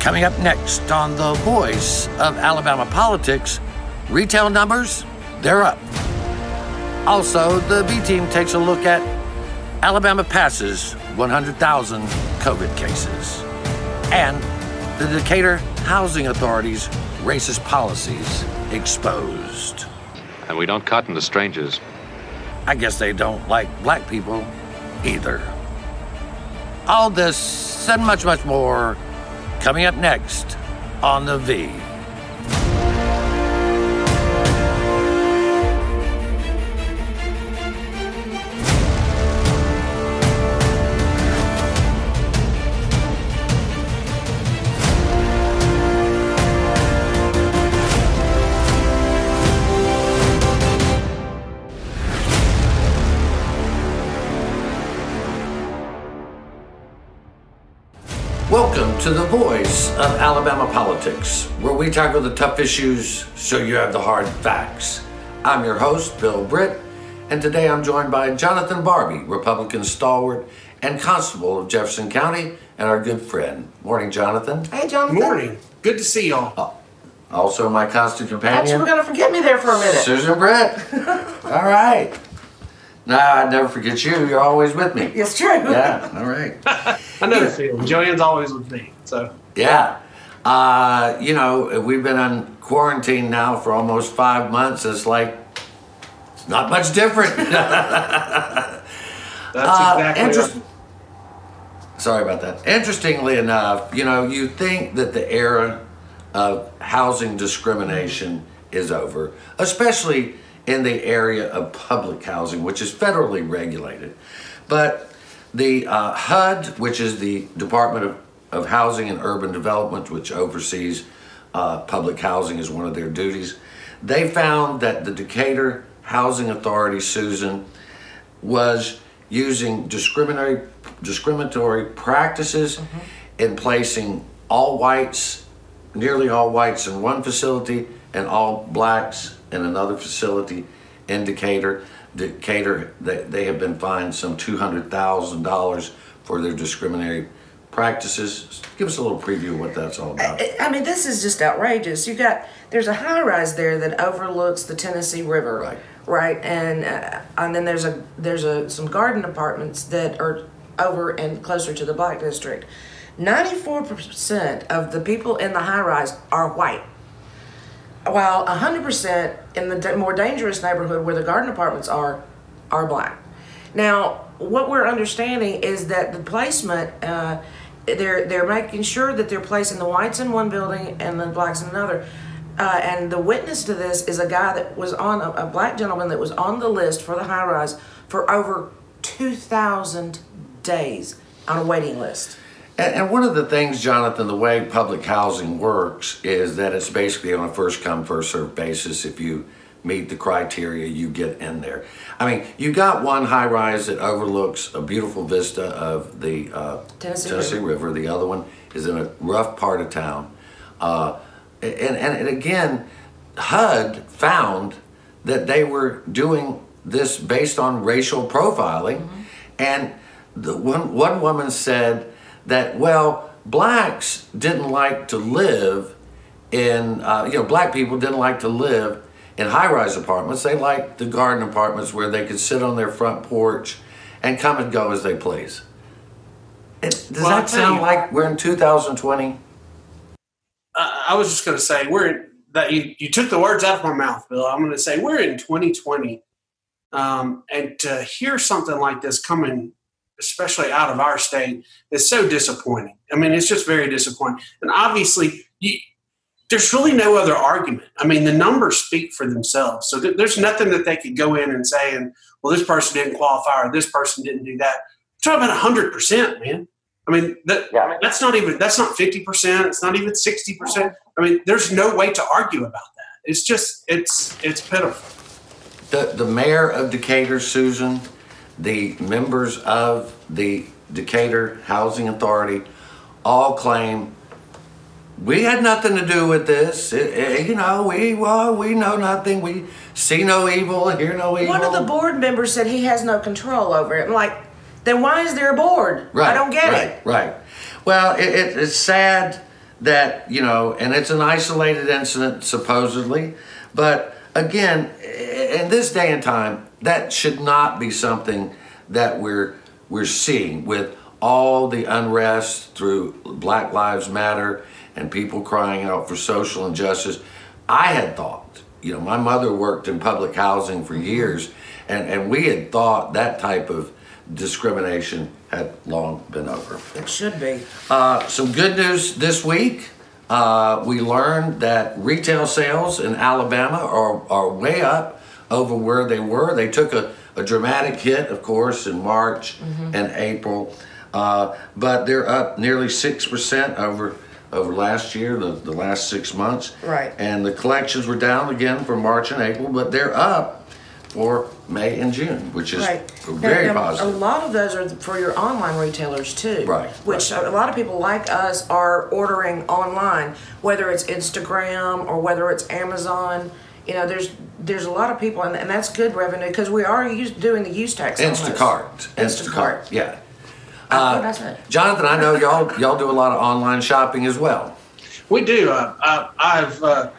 Coming up next on The Voice of Alabama Politics, retail numbers, they're up. Also, the V team takes a look at Alabama passes 100,000 COVID cases. And the Decatur Housing Authority's racist policies exposed. And we don't cotton to strangers. I guess they don't like black people either. All this and much, much more coming up next on The V. Welcome to the voice of Alabama politics, where we tackle the tough issues so you have the hard facts. I'm your host, Bill Britt, and today I'm joined by Jonathan Barbee, Republican stalwart and constable of Jefferson County, and our good friend. Morning, Jonathan. Hey, Jonathan. Morning. Good to see y'all. Oh, also, my constant Thought you companion, were going to forget me there for a minute. Susan Britt. all right. Nah, I'd never forget you. You're always with me. It's true. Yeah, all right. I know the feeling. Joanne's always with me. So Yeah. Uh, you know, we've been on quarantine now for almost five months. It's like, it's not much different. that's Uh, exactly interest- right. Sorry about that. Interestingly enough, you know, you think that the era of housing discrimination is over, especially in the area of public housing, which is federally regulated. But the uh, HUD, which is the Department of, of Housing and Urban Development, which oversees uh, public housing as one of their duties, they found that the Decatur Housing Authority, Susan, was using discriminatory discriminatory practices in placing all whites, nearly all whites in one facility and all blacks in another facility in Decatur. Decatur, they, they have been fined some two hundred thousand dollars for their discriminatory practices. Give us a little preview of what that's all about. I I mean, this is just outrageous. You got there's a high rise there that overlooks the Tennessee River, Right. Right, and uh, and then there's a there's a some garden apartments that are over and closer to the Black District. Ninety four percent of the people in the high rise are white, while hundred percent in the more dangerous neighborhood where the garden apartments are are black. Now, what we're understanding is that the placement, uh, they're they're making sure that they're placing the whites in one building and the blacks in another. Uh, and the witness to this is a guy that was on a, a black gentleman that was on the list for the high rise for over two thousand days on a waiting list. And, one of the things, Jonathan, the way public housing works is that it's basically on a first come, first served basis. If you meet the criteria, you get in there. I mean, you got one high rise that overlooks a beautiful vista of the uh, Tennessee River. River. The other one is in a rough part of town. Uh, and, and, and again, HUD found that they were doing this based on racial profiling. And the one, one woman said that, well, blacks didn't like to live in, uh, you know, black people didn't like to live in high rise apartments. They liked the garden apartments where they could sit on their front porch and come and go as they please. It, does Well, that sound you- like we're in 2020? Uh, I was just going to say we're in, that you, you took the words out of my mouth, Bill. I'm going to say we're in 2020, um, and to hear something like this coming, especially out of our state, is so disappointing. I mean, it's just very disappointing. And obviously, you, there's really no other argument. I mean, the numbers speak for themselves. So th- there's nothing that they could go in and say, and well, this person didn't qualify or this person didn't do that. We're talking about 100 percent, man. I mean, that, Yeah. that's not even that's not 50 percent. It's not even 60 percent. I mean, there's no way to argue about that. It's just it's it's pitiful. The, the mayor of Decatur, Susan, the members of the Decatur Housing Authority all claim we had nothing to do with this. It- it- you know, we well, we know nothing. We see no evil, hear no evil. One of the board members said he has no control over it. I'm like, then why is there a board? Right. I don't get right, it. Right. Well, it, it, it's sad that you know, and it's an isolated incident supposedly, but again, in this day and time, that should not be something that we're we're seeing with all the unrest through Black Lives Matter and people crying out for social injustice. I had thought, you know, my mother worked in public housing for years, and, and we had thought that type of discrimination had long been over. It should be. Uh, some good news this week. Uh, we learned that retail sales in Alabama are, are way up over where they were. They took a, a dramatic hit, of course, in March and April, uh, but they're up nearly 6% over over last year, the, the last six months. Right. And the collections were down again for March and April, but they're up for May and June, which is Right. very Now, now, positive. A lot of those are for your online retailers too. Right, Which right. a lot of people like us are ordering online, whether it's Instagram or whether it's Amazon. You know, there's there's a lot of people, and, and that's good revenue because we are use, doing the use tax. on. Instacart. Instacart. Yeah. Uh, what did I? Jonathan, I know y'all y'all do a lot of online shopping as well. We do. Uh, I, I've. Uh,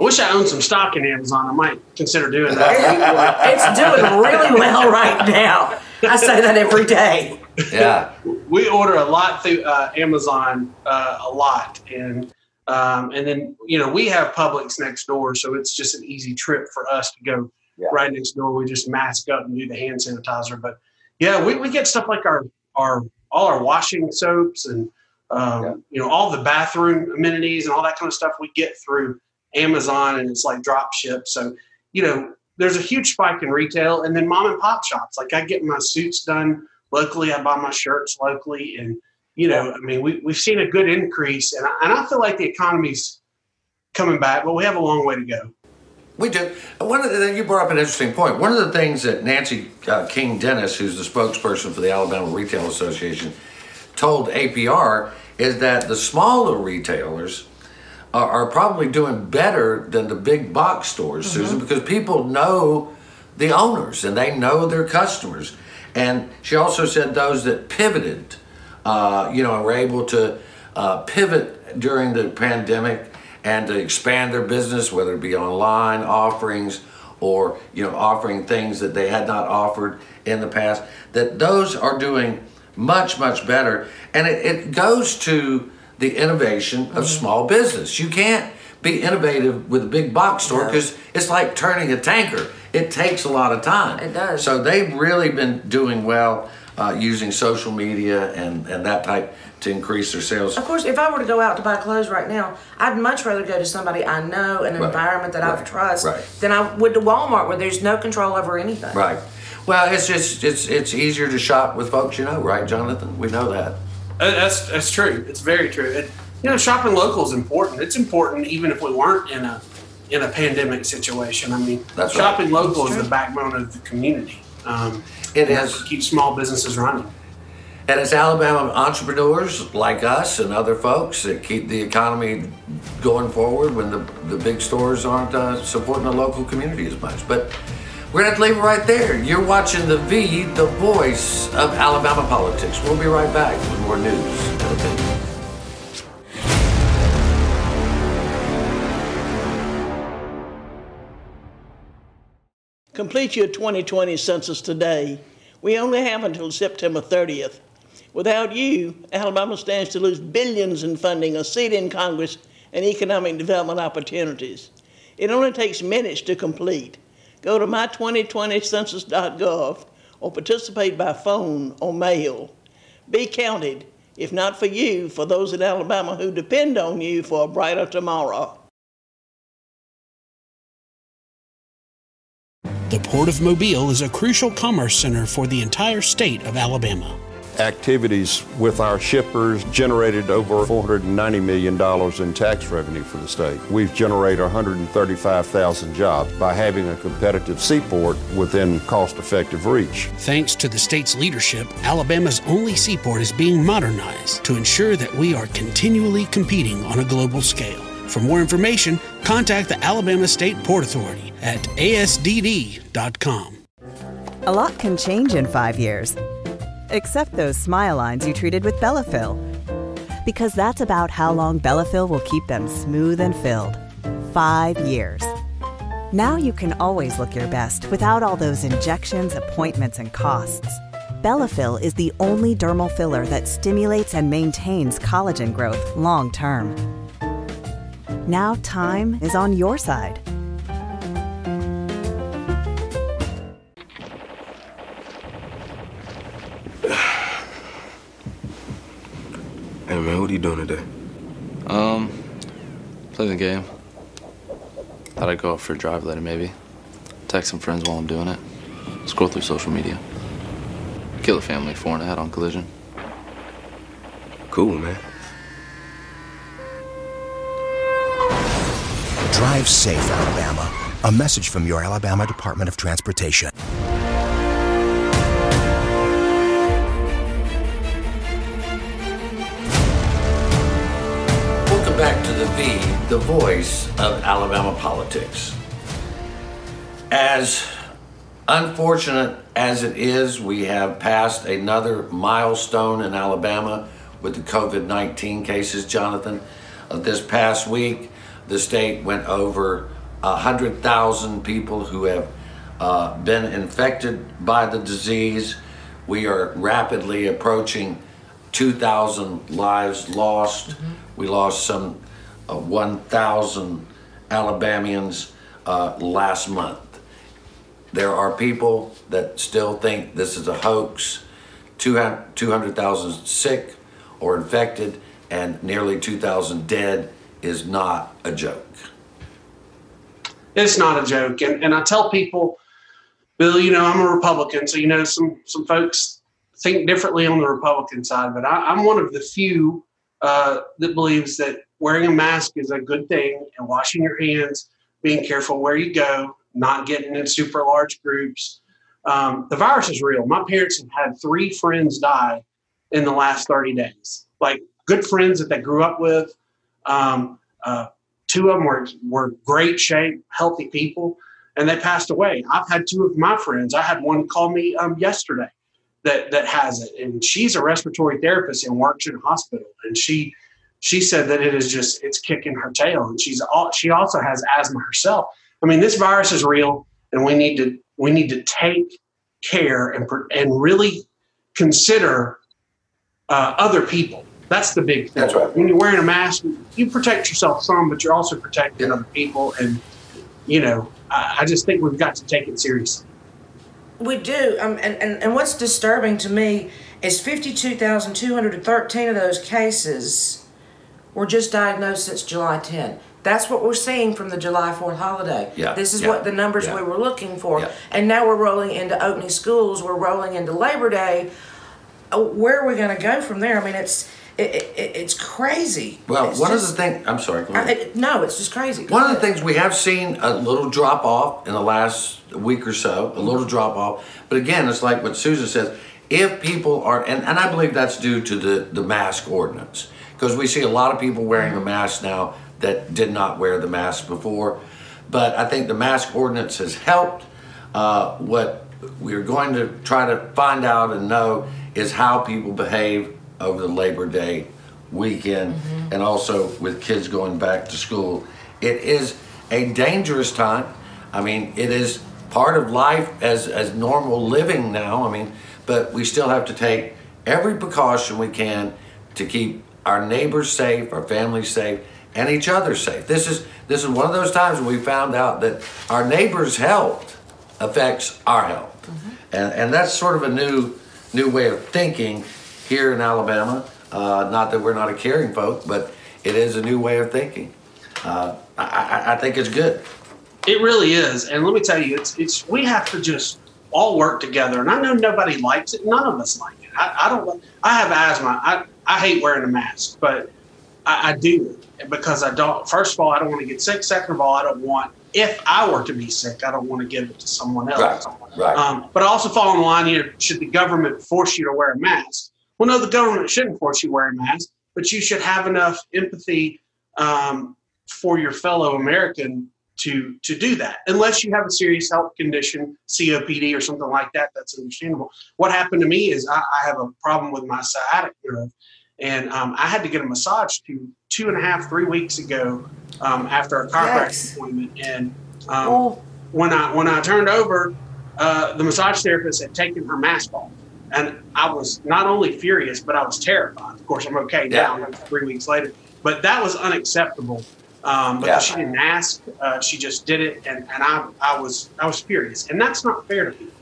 I wish I owned some stock in Amazon. I might consider doing that. It's doing really well right now. I say that every day. Yeah. we order a lot through uh, Amazon, uh, a lot, and um, and then you know we have Publix next door, so it's just an easy trip for us to go Yeah. right next door. We just mask up and do the hand sanitizer. But yeah, we, we get stuff like our our all our washing soaps and um, Yeah. you know all the bathroom amenities and all that kind of stuff we get through Amazon, and it's like drop ship. So you know there's a huge spike in retail, and then mom and pop shops. Like I get my suits done locally. I buy my shirts locally, and you know, I mean, we we've seen a good increase, and I, and I feel like the economy's coming back, but we have a long way to go. We do. One of the you brought up an interesting point. One of the things that Nancy uh, King Dennis, who's the spokesperson for the Alabama Retail Association, told APR is that the smaller retailers are, are probably doing better than the big box stores, Susan, because people know the owners and they know their customers. And she also said those that pivoted, uh, you know, and were able to uh, pivot during the pandemic and to expand their business, whether it be online offerings or you know offering things that they had not offered in the past, that those are doing much much better, and it, it goes to the innovation of small business. You can't be innovative with a big box store No. because it's like turning a tanker. It takes a lot of time. It does. So they've really been doing well uh, using social media and, and that type to increase their sales. Of course, if I were to go out to buy clothes right now, I'd much rather go to somebody I know, in an Right. environment that I Right. trust, Right. than I would to Walmart where there's no control over anything. Right. Well, it's just it's it's easier to shop with folks you know, right, Jonathan? We know that. Uh, That's that's true. It's very true. It, you know, shopping local is important. It's important even if we weren't in a in a pandemic situation. I mean, That's right. shopping local is the backbone of the community. Um, It what keeps small businesses running. And it's Alabama entrepreneurs like us and other folks that keep the economy going forward when the, the big stores aren't uh, supporting the local community as much. But we're going to have to leave it right there. You're watching The V, the voice of Alabama politics. We'll be right back with more news and. Complete your 2020 census today. We only have until September 30th. Without you, Alabama stands to lose billions in funding, a seat in Congress, and economic development opportunities. It only takes minutes to complete. Go to my2020census.gov or participate by phone or mail. Be counted, if not for you, for those in Alabama who depend on you for a brighter tomorrow. The Port of Mobile is a crucial commerce center for the entire state of Alabama. activities with our shippers generated over $490 million in tax revenue for the state. We've generated 135,000 jobs by having a competitive seaport within cost effective reach. Thanks to the state's leadership, Alabama's only seaport is being modernized to ensure that we are continually competing on a global scale. For more information, contact the Alabama State Port Authority at asdd.com. A lot can change in five years, except those smile lines you treated with Bellafill. because that's about how long Bellafill will keep them smooth and filled. Five years. Now you can always look your best without all those injections, appointments, and costs. Bellafill is the only dermal filler that stimulates and maintains collagen growth long term. Now time is on your side. Hey man, what are you doing today? Um, playing the game. Thought I'd go out for a drive later, maybe. Text some friends while I'm doing it. Scroll through social media. Kill a family four and a head on collision. Cool, man. Drive safe, Alabama. A message from your Alabama Department of Transportation. Welcome back to the V, the voice of Alabama politics. As unfortunate as it is, we have passed another milestone in Alabama with the COVID 19 cases, Jonathan. Uh, this past week, the state went over 100,000 people who have uh, been infected by the disease. We are rapidly approaching 2,000 lives lost. We lost some uh, 1,000 Alabamians uh, last month. There are people that still think this is a hoax. 200,000 sick or infected and nearly 2,000 dead is not a joke. It's not a joke. And, and I tell people, Bill, you know, I'm a Republican, so you know some some folks think differently on the Republican side, but I, I'm one of the few uh, that believes that wearing a mask is a good thing and washing your hands, being careful where you go, not getting in super large groups. Um, the virus is real. My parents have had three friends die in the last 30 days, like good friends that they grew up with. Um, uh, two of them were, were great shape, healthy people, and they passed away. I've had two of my friends. I had one call me um, yesterday that that has it, and she's a respiratory therapist and works in a hospital. And she she said that it is just it's kicking her tail, and she's all, she also has asthma herself. I mean, this virus is real, and we need to we need to take care and and really consider uh, other people. That's the big thing. That's right. When you're wearing a mask, you protect yourself some, but you're also protecting other people. And you know, I, I just think we've got to take it seriously. We do. Um, and, and, and what's disturbing to me is 52,213 of those cases were just diagnosed since July 10. That's what we're seeing from the July 4th holiday. Yeah, This is yeah, what the numbers yeah. we were looking for. Yeah. And now we're rolling into opening schools, we're rolling into Labor Day. Uh, Where are we going to go from there? I mean, it's it, it, it's crazy. Well, It's one just- of the things, I'm sorry, go I, no, it's just crazy. Go One of the things we have seen a little drop off in the last week or so, a little drop off. But again, it's like what Susan says if people are, and, and I believe that's due to the, the mask ordinance, because we see a lot of people wearing a mask now that did not wear the mask before. But I think the mask ordinance has helped. Uh, what we're going to try to find out and know is how people behave over the Labor Day weekend mm-hmm. and also with kids going back to school. It is a dangerous time. I mean, it is part of life as, as normal living now. I mean, but we still have to take every precaution we can to keep our neighbors safe, our families safe, and each other safe. This is this is one of those times when we found out that our neighbors' health affects our health, mm-hmm. and and that's sort of a new new way of thinking here in Alabama. Uh, not that we're not a caring folk, but it is a new way of thinking. Uh, I, I, think it's good. It really is, and let me tell you, it's it's we have to just all work together. And I know nobody likes it. None of us like it. I, I don't. I have asthma. I I hate wearing a mask, but I, I do because I don't. First of all, I don't want to get sick. Second of all, I don't want. If I were to be sick, I don't want to give it to someone else. Right, right. Um, but I also fall in line here. Should the government force you to wear a mask? Well, no, the government shouldn't force you to wear a mask, but you should have enough empathy um, for your fellow American to to do that. Unless you have a serious health condition, COPD or something like that, that's understandable. What happened to me is I, I have a problem with my sciatic nerve, and um, I had to get a massage two two and a half three weeks ago um, after a chiropractic Yikes. appointment, and um, Oh. when I when I turned over, uh, the massage therapist had taken her mask off, and I was not only furious, but I was terrified. Of course, I'm okay now, Yeah. like three weeks later, but that was unacceptable. Um, because Yeah. she didn't ask, uh, she just did it, and, and I, I was I was furious, and that's not fair to people.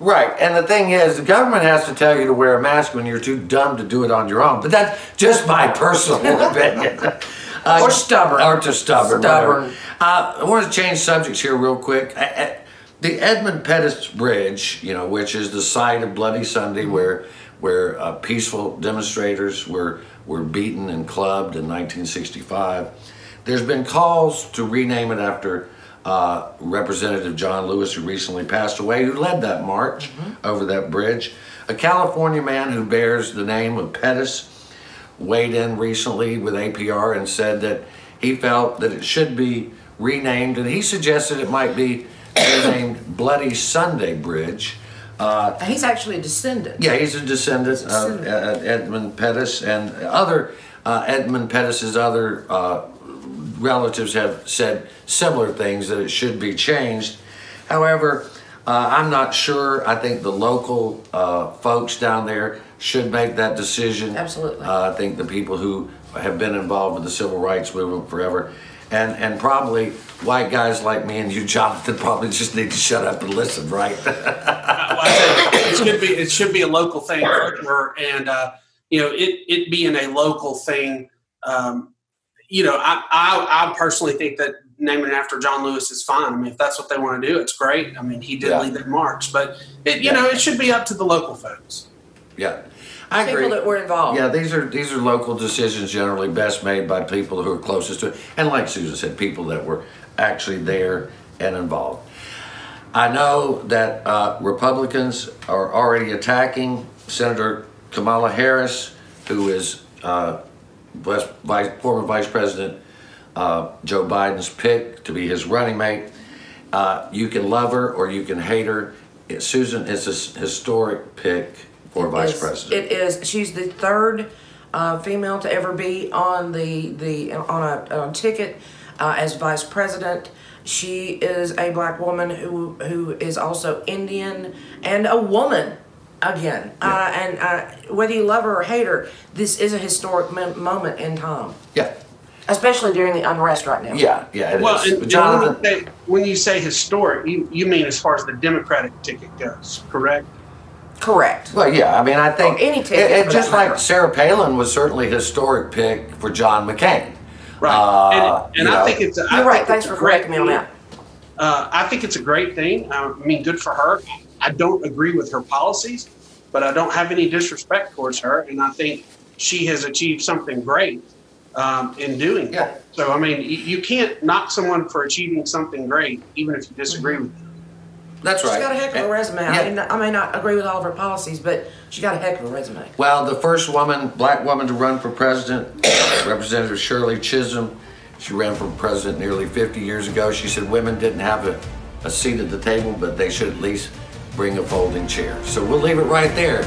Right, and the thing is, the government has to tell you to wear a mask when you're too dumb to do it on your own. But that's just my personal opinion. Uh, Or stubborn. Or just stubborn. Stubborn. Uh, I want to change subjects here real quick. Uh, The Edmund Pettus Bridge, you know, which is the site of Bloody Sunday, where where uh, peaceful demonstrators were were beaten and clubbed in 1965. There's been calls to rename it after uh, Representative John Lewis, who recently passed away, who led that march over that bridge. A California man who bears the name of Pettus weighed in recently with APR and said that he felt that it should be renamed, and he suggested it might be renamed Bloody Sunday Bridge. Uh, he's actually a descendant. yeah, he's a descendant of descendant. uh, Edmund Pettus, and other uh, Edmund Pettus's other uh, relatives have said similar things that it should be changed. However, uh, I'm not sure. I think the local uh, folks down there should make that decision. Absolutely. Uh, I think the people who have been involved with the civil rights movement forever, and and probably white guys like me and you, Jonathan, probably just need to shut up and listen, right? it should be it should be a local thing for sure, and uh, you know it it being a local thing. Um, you know, I, I I personally think that naming it after John Lewis is fine. I mean, if that's what they want to do, it's great. I mean, he did Yeah. lead that march, but it, you Yeah. know, it should be up to the local folks. yeah, I People agree. that were involved. Yeah, these are these are local decisions generally best made by people who are closest to it, and like Susan said, people that were actually there and involved. I know that uh, Republicans are already attacking Senator Kamala Harris, who is uh, vice, vice, former Vice President uh, Joe Biden's pick to be his running mate. Uh, you can love her or you can hate her. It- Susan is a historic pick for vice is- president. It is. She's the third uh, female to ever be on the the on a, on a ticket uh, as vice president. She is a black woman who who is also Indian and a woman again. Uh, and uh, whether you love her or hate her, this is a historic mo- moment in time, yeah, especially during the unrest right now. yeah, yeah. it is. Well, and, But and Jonathan, when, you say, when you say historic, you, you mean as far as the Democratic ticket goes, correct? Correct. Well, yeah, I mean, I think Or any ticket it- it just like matter. Sarah Palin was certainly a historic pick for John McCain. Right. Uh, and and I know. think it's. I You're right. Thanks a for great correcting me on thing. that. Uh, I think it's a great thing. I mean, good for her. I don't agree with her policies, but I don't have any disrespect towards her, and I think she has achieved something great um, in doing Yeah. that. So, I mean, you, you can't knock someone for achieving something great, even if you disagree with them. That's She's right. got a heck of a resume. I, mean, I may not agree with all of her policies, but she got a heck of a resume. Well, the first woman, black woman to run for president, Representative Shirley Chisholm, she ran for president nearly 50 years ago. She said women didn't have a, a seat at the table, but they should at least bring a folding chair. So we'll leave it right there.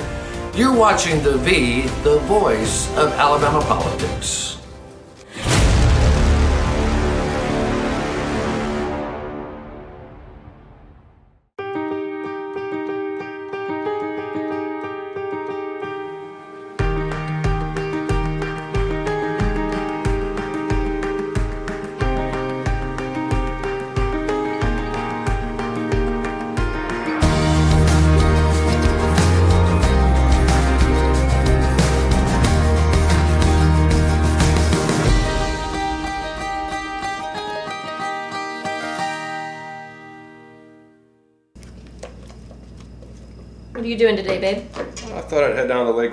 You're watching The V, the voice of Alabama politics.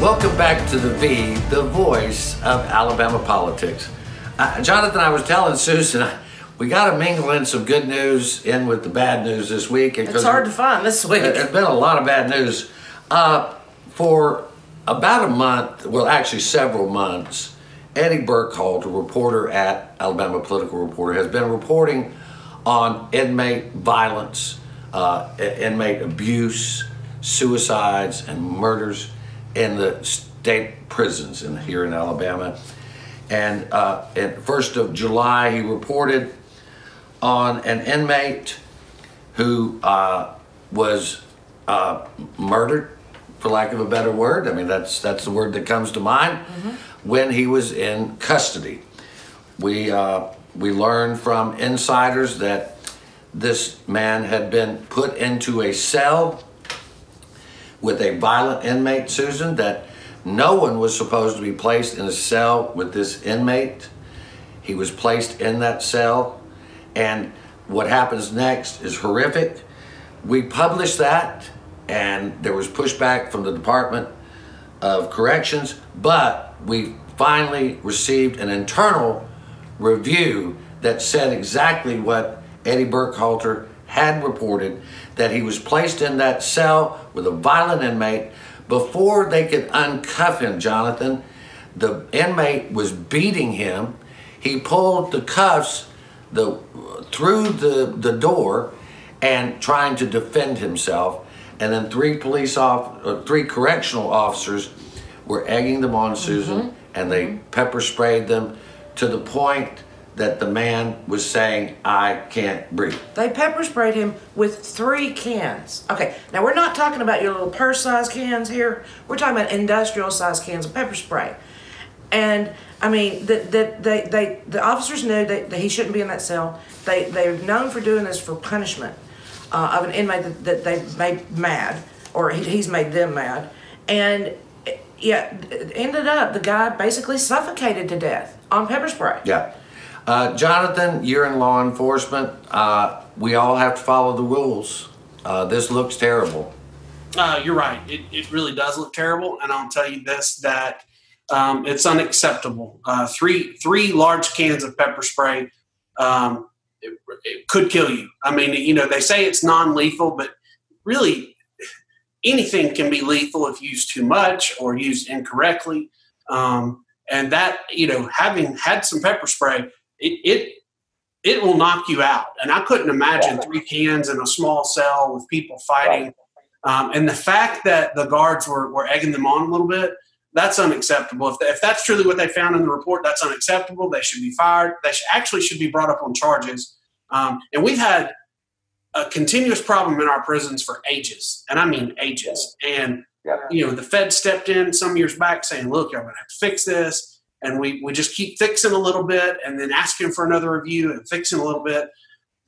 Welcome back to the V, the voice of Alabama politics. Uh, Jonathan, I was telling Susan, we got to mingle in some good news in with the bad news this week. It's hard to find this week. There's been a lot of bad news. Uh, for about a month, well, actually several months, Eddie Burkhalter, a reporter at Alabama Political Reporter, has been reporting on inmate violence, uh, inmate abuse, suicides, and murders in the state prisons in, here in Alabama. And uh, at 1st of July, he reported on an inmate who uh, was uh, murdered, for lack of a better word. I mean, that's that's the word that comes to mind. When he was in custody, we uh, we learned from insiders that this man had been put into a cell with a violent inmate, Susan. That no one was supposed to be placed in a cell with this inmate. He was placed in that cell, and what happens next is horrific. We published that, and there was pushback from the Department of Corrections, but we finally received an internal review that said exactly what Eddie Burkhalter had reported that he was placed in that cell with a violent inmate before they could uncuff him, Jonathan. The inmate was beating him. He pulled the cuffs the through the, the door and trying to defend himself. And then three police off, uh, three correctional officers were egging them on, Susan, and they pepper sprayed them to the point that the man was saying, "I can't breathe." They pepper sprayed him with three cans. Okay, now we're not talking about your little purse size cans here. We're talking about industrial size cans of pepper spray. And I mean, that that they, they the officers knew that, that he shouldn't be in that cell. They they're known for doing this for punishment uh, of an inmate that, that they made mad or he, he's made them mad. And yeah, it ended up the guy basically suffocated to death on pepper spray. Yeah. Uh, Jonathan, you're in law enforcement. Uh, we all have to follow the rules. Uh, this looks terrible. Uh, you're right. It, it really does look terrible, and I'll tell you this: that um, it's unacceptable. Uh, three three large cans of pepper spray um, it, it could kill you. I mean, you know, they say it's non-lethal, but really, anything can be lethal if used too much or used incorrectly. Um, and that, you know, having had some pepper spray, it, it it will knock you out. And I couldn't imagine three cans in a small cell with people fighting. Um, and the fact that the guards were, were egging them on a little bit, that's unacceptable. If, if that's truly what they found in the report, that's unacceptable. They should be fired. They should, actually should be brought up on charges. Um, and we've had a continuous problem in our prisons for ages, and I mean ages. And you know, the Fed stepped in some years back saying, "Look, y'all gonna have to fix this," and we we just keep fixing a little bit, and then asking for another review and fixing a little bit.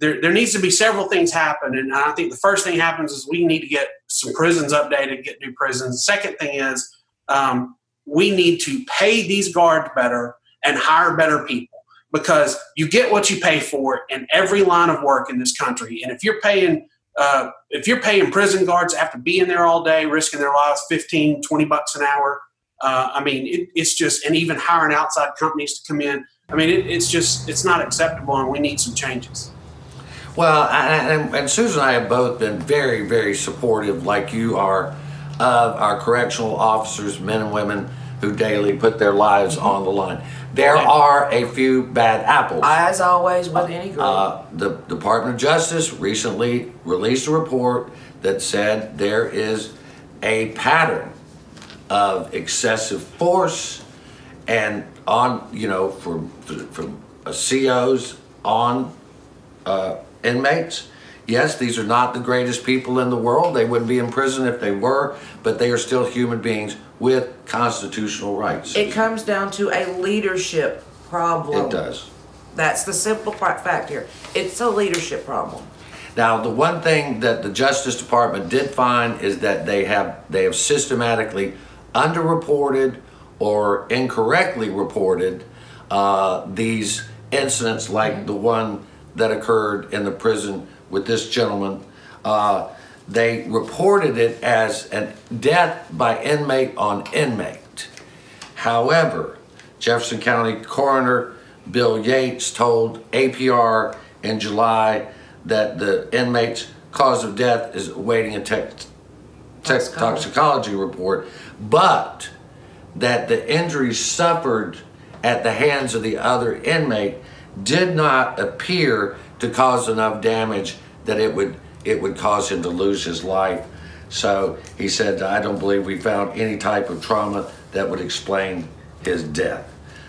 There, there needs to be several things happen, and I think the first thing happens is we need to get some prisons updated, get new prisons. Second thing is um, we need to pay these guards better and hire better people because you get what you pay for in every line of work in this country. And if you're paying uh, if you're paying prison guards after being there all day, risking their lives 15, 20 bucks an hour, uh, I mean, it, it's just, and even hiring outside companies to come in. I mean, it, it's just, it's not acceptable, and we need some changes. Well, I- and, and Susan and I have both been very, very supportive, like you are, of our correctional officers, men and women who daily put their lives on the line. There are a few bad apples. As always with any group. Uh, the Department of Justice recently released a report that said there is a pattern of excessive force and on, you know, from, from uh, COs on uh, inmates. Yes, these are not the greatest people in the world. They wouldn't be in prison if they were, but they are still human beings with constitutional rights. it comes down to a leadership problem. It does. That's the simple fact here. It's a leadership problem. Now, the one thing that the Justice Department did find is that they have they have systematically underreported or incorrectly reported uh, these incidents, like the one that occurred in the prison with this gentleman. Uh, they reported it as a death by inmate on inmate. However, Jefferson County Coroner Bill Yates told APR in July that the inmate's cause of death is awaiting a tech toxicology report, but that the injuries suffered at the hands of the other inmate did not appear to cause enough damage that it would it would cause him to lose his life. So he said, I don't believe we found any type of trauma that would explain his death.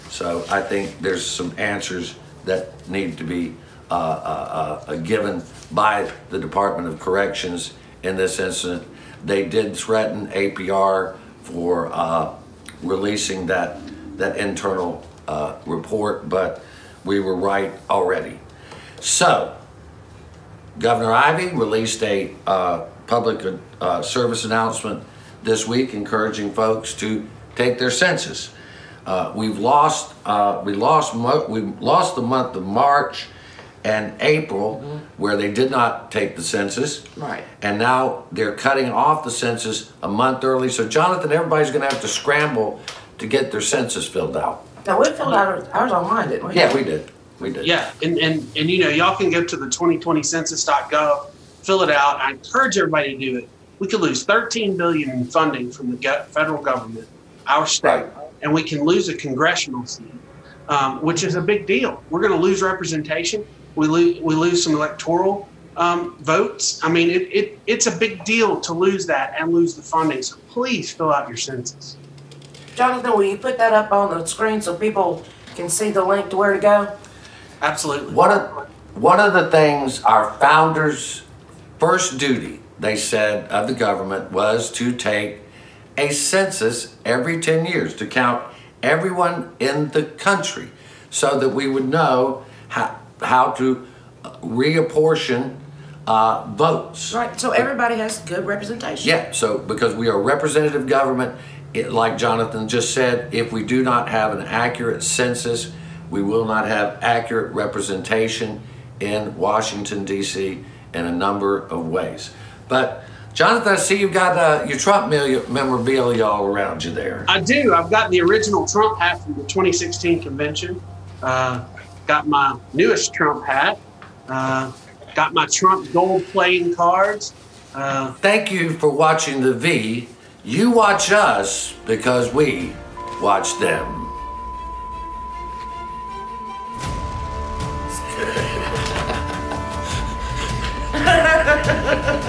So I think there's some answers that need to be uh, uh, uh, given by the Department of Corrections in this incident. They did threaten APR for uh, releasing that that internal uh, report, but we were right already. So Governor Ivey released a uh, public uh, service announcement this week encouraging folks to take their census. Uh, we've lost uh, we lost mo- we lost the month of March and April where they did not take the census. Right. And now they're cutting off the census a month early. So Jonathan, everybody's going to have to scramble to get their census filled out. Now we filled out ours online, didn't we? Yeah, we did. We did. Yeah, and, and, and you know, y'all can go to the 2020census.gov, fill it out. I encourage everybody to do it. We could lose 13 billion in funding from the federal government, our state, and we can lose a congressional seat, um, which is a big deal. We're going to lose representation. We lose we lose some electoral um, votes. I mean, it, it it's a big deal to lose that and lose the funding. So please fill out your census. Jonathan, will you put that up on the screen so people can see the link to where to go? Absolutely. One of, one of the things our founders' first duty, they said, of the government was to take a census every 10 years to count everyone in the country so that we would know how, how to uh, reapportion uh, votes. Right, so everybody has good representation. Yeah, so because we are representative government, it, like Jonathan just said, if we do not have an accurate census, we will not have accurate representation in Washington, D.C. in a number of ways. But Jonathan, I see you've got uh, your Trump memorabilia all around you there. I do. I've got the original Trump hat from the 2016 convention. Uh, got my newest Trump hat, uh, got my Trump gold playing cards. Uh, Thank you for watching the V. You watch us because we watch them. Ha ha ha ha!